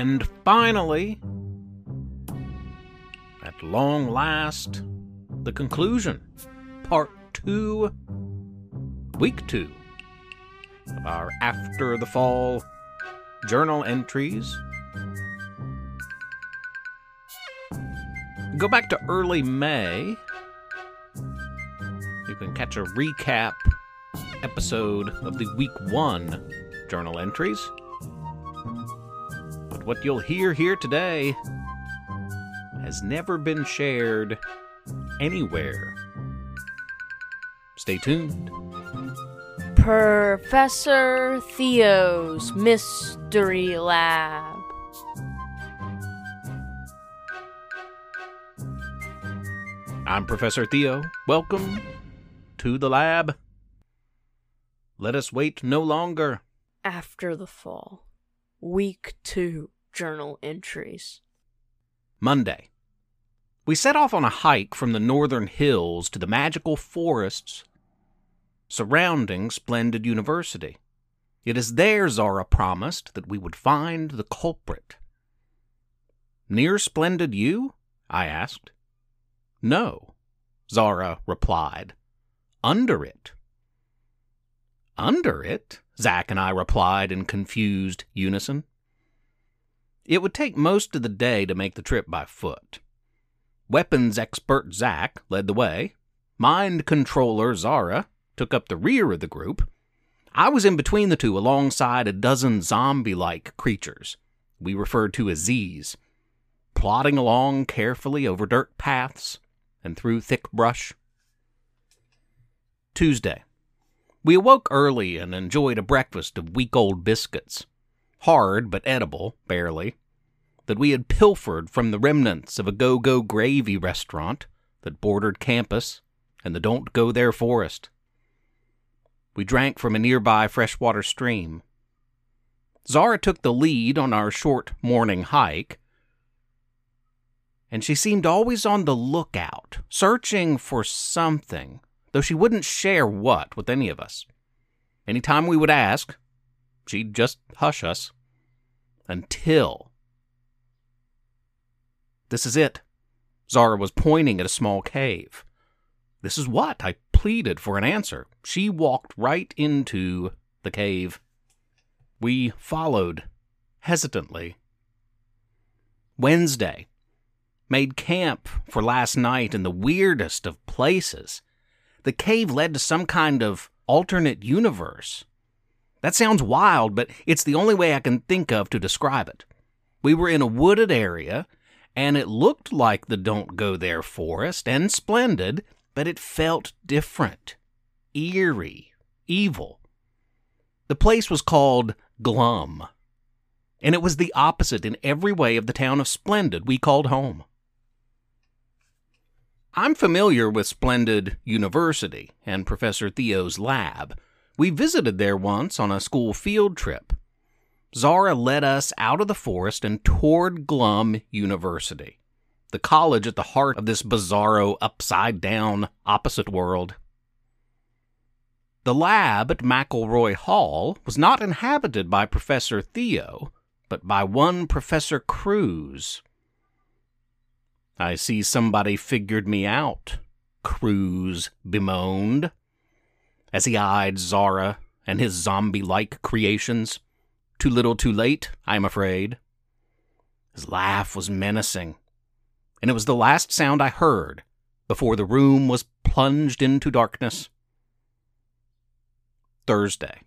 And finally, at long last, the conclusion. Part two, week two of our After the Fall journal entries. Go back to early May. You can catch a recap episode of the week one journal entries. What you'll hear here today has never been shared anywhere. Stay tuned. Professor Theo's Mystery Lab. I'm Professor Theo. Welcome to the lab. Let us wait no longer. After the Fall. Week 2 Journal Entries. Monday. We set off on a hike from the northern hills to the magical forests surrounding Splendid University. It is there Zara promised that we would find the culprit. Near Splendid U? I asked. No, Zara replied. Under it. Under it? Zack and I replied in confused unison. It would take most of the day to make the trip by foot. Weapons expert Zack led the way. Mind controller Zara took up the rear of the group. I was in between the two alongside a dozen zombie like creatures we referred to as Z's, plodding along carefully over dirt paths and through thick brush. Tuesday. We awoke early and enjoyed a breakfast of week old biscuits, hard but edible, barely, that we had pilfered from the remnants of a go go gravy restaurant that bordered campus and the Don't Go There forest. We drank from a nearby freshwater stream. Zara took the lead on our short morning hike, and she seemed always on the lookout, searching for something, though she wouldn't share what with any of us. Any time we would ask, she'd just hush us. Until. This is it. Zara was pointing at a small cave. This is what? I pleaded for an answer. She walked right into the cave. We followed, hesitantly. Wednesday. Made camp for last night in the weirdest of places. The cave led to some kind of alternate universe. That sounds wild, but it's the only way I can think of to describe it. We were in a wooded area, and it looked like the Don't Go There forest and splendid, but it felt different, eerie, evil. The place was called Glum, and it was the opposite in every way of the town of Splendid we called home. I'm familiar with Splendid University and Professor Theo's lab. We visited there once on a school field trip. Zara led us out of the forest and toward Glum University, the college at the heart of this bizarro, upside down, opposite world. The lab at McElroy Hall was not inhabited by Professor Theo, but by one Professor Cruz. I see somebody figured me out, Cruz bemoaned, as he eyed Zara and his zombie like creations. Too little too late, I'm afraid. His laugh was menacing, and it was the last sound I heard before the room was plunged into darkness. Thursday.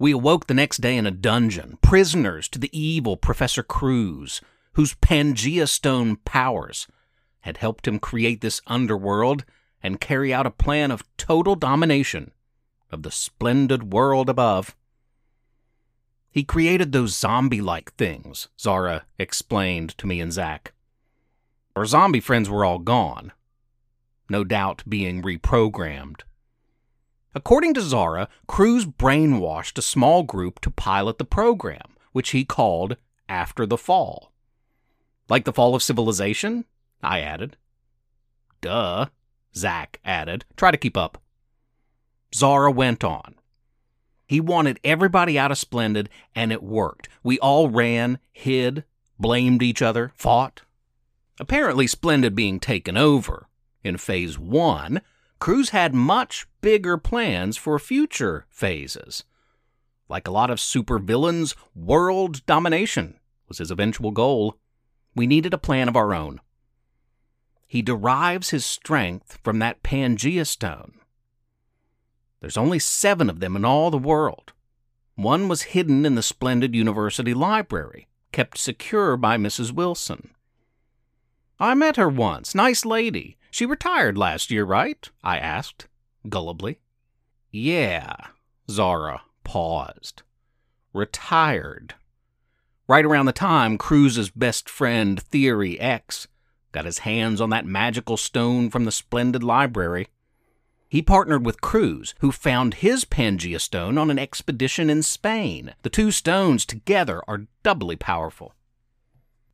We awoke the next day in a dungeon, prisoners to the evil Professor Cruz, whose Pangea Stone powers had helped him create this underworld and carry out a plan of total domination of the splendid world above. He created those zombie like things, Zara explained to me and Zack. Our zombie friends were all gone, no doubt being reprogrammed. According to Zara, Cruz brainwashed a small group to pilot the program, which he called After the Fall. Like the fall of civilization? I added. Duh, Zack added. Try to keep up. Zara went on. He wanted everybody out of Splendid, and it worked. We all ran, hid, blamed each other, fought. Apparently, Splendid being taken over in Phase 1, Cruz had much bigger plans for future phases. Like a lot of supervillains, world domination was his eventual goal. We needed a plan of our own. He derives his strength from that Pangea stone. There's only seven of them in all the world. One was hidden in the splendid university library, kept secure by Mrs. Wilson. I met her once. Nice lady. She retired last year, right? I asked, gullibly. Yeah, Zara paused. Retired. Right around the time Cruz's best friend, Theory X, got his hands on that magical stone from the splendid library. He partnered with Cruz, who found his Pangea stone on an expedition in Spain. The two stones together are doubly powerful.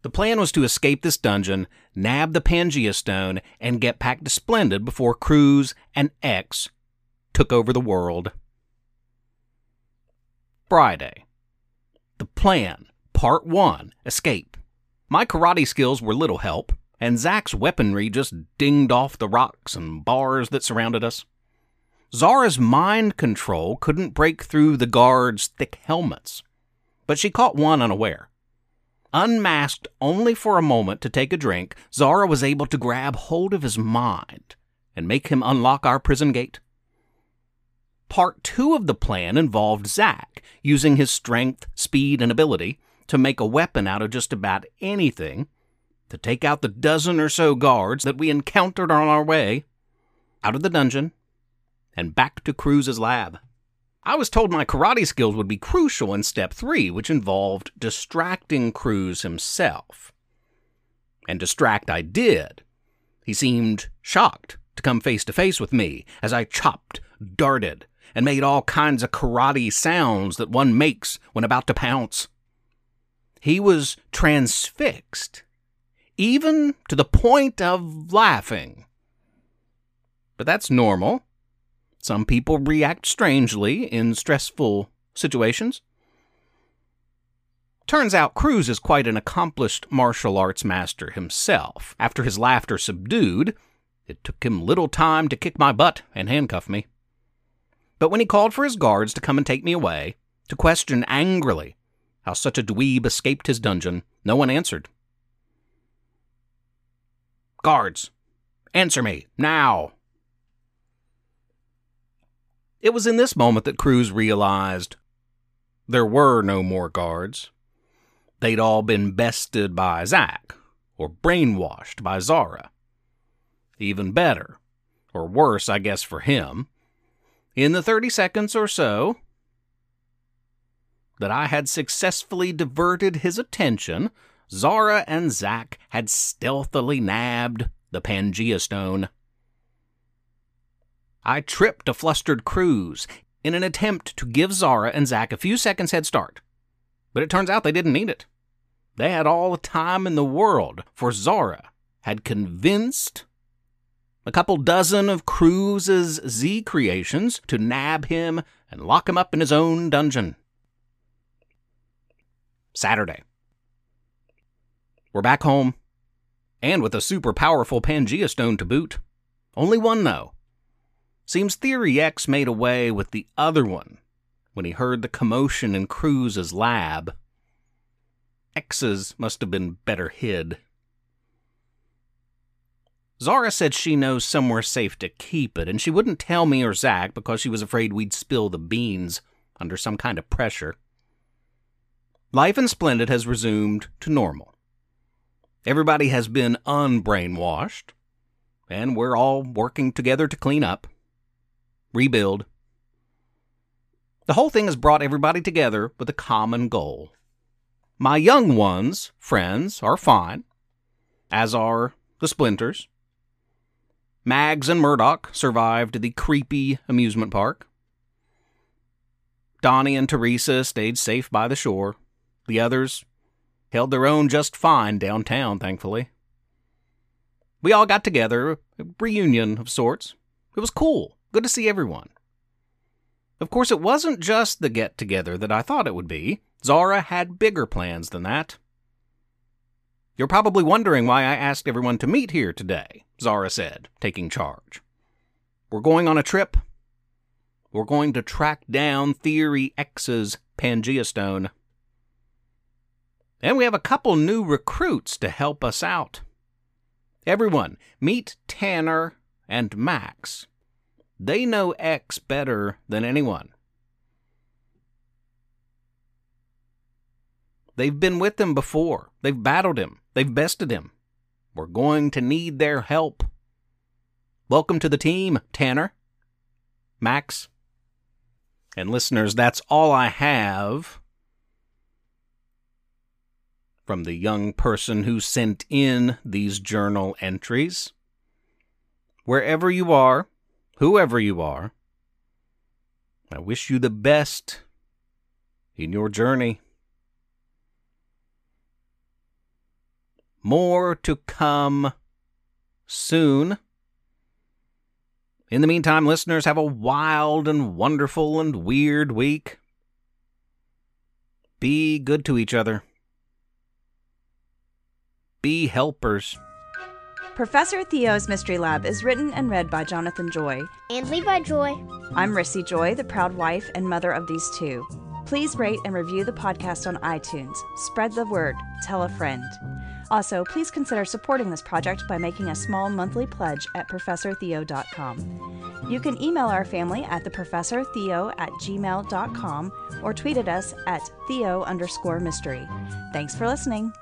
The plan was to escape this dungeon, nab the Pangea stone, and get back to Splendid before Cruz and X took over the world. Friday. The plan, Part 1 Escape. My karate skills were little help and Zack's weaponry just dinged off the rocks and bars that surrounded us. Zara's mind control couldn't break through the guards' thick helmets, but she caught one unaware. Unmasked only for a moment to take a drink, Zara was able to grab hold of his mind and make him unlock our prison gate. Part two of the plan involved Zack using his strength, speed, and ability to make a weapon out of just about anything to take out the dozen or so guards that we encountered on our way out of the dungeon and back to Cruz's lab. I was told my karate skills would be crucial in step three, which involved distracting Cruz himself. And distract I did. He seemed shocked to come face to face with me as I chopped, darted, and made all kinds of karate sounds that one makes when about to pounce. He was transfixed even to the point of laughing. But that's normal. Some people react strangely in stressful situations. Turns out Cruz is quite an accomplished martial arts master himself. After his laughter subdued, it took him little time to kick my butt and handcuff me. But when he called for his guards to come and take me away, to question angrily how such a dweeb escaped his dungeon, no one answered. Guards, answer me, now! It was in this moment that Cruz realized there were no more guards. They'd all been bested by Zack, or brainwashed by Zara. Even better, or worse, I guess, for him, in the 30 seconds or so that I had successfully diverted his attention Zara and Zack had stealthily nabbed the Pangea Stone. I tripped a flustered Cruz in an attempt to give Zara and Zack a few seconds head start, but it turns out they didn't need it. They had all the time in the world, for Zara had convinced a couple dozen of Cruz's Z creations to nab him and lock him up in his own dungeon. Saturday. We're back home, and with a super powerful Pangea stone to boot. Only one, though. Seems Theory X made away with the other one when he heard the commotion in Cruz's lab. X's must have been better hid. Zara said she knows somewhere safe to keep it, and she wouldn't tell me or Zack because she was afraid we'd spill the beans under some kind of pressure. Life in Splendid has resumed to normal. Everybody has been unbrainwashed, and we're all working together to clean up, rebuild. The whole thing has brought everybody together with a common goal. My young ones, friends, are fine, as are the Splinters. Mags and Murdoch survived the creepy amusement park. Donnie and Teresa stayed safe by the shore. The others held their own just fine downtown, thankfully. We all got together, a reunion of sorts. It was cool, good to see everyone. Of course, it wasn't just the get together that I thought it would be. Zara had bigger plans than that. You're probably wondering why I asked everyone to meet here today, Zara said, taking charge. We're going on a trip. We're going to track down Theory X's Pangea Stone. And we have a couple new recruits to help us out. Everyone, meet Tanner and Max. They know X better than anyone. They've been with him before. They've battled him. They've bested him. We're going to need their help. Welcome to the team, Tanner. Max. And listeners, that's all I have from the young person who sent in these journal entries. Wherever you are, whoever you are, I wish you the best in your journey. More to come soon. In the meantime, listeners, have a wild and wonderful and weird week. Be good to each other. Be helpers. Professor Theo's Mystery Lab is written and read by Jonathan Joy. And Levi Joy. I'm Rissy Joy, the proud wife and mother of these two. Please rate and review the podcast on iTunes. Spread the word. Tell a friend. Also, please consider supporting this project by making a small monthly pledge at ProfessorTheo.com. You can email our family at theprofessortheo at gmail.com or tweet at us at Theo underscore mystery. Thanks for listening.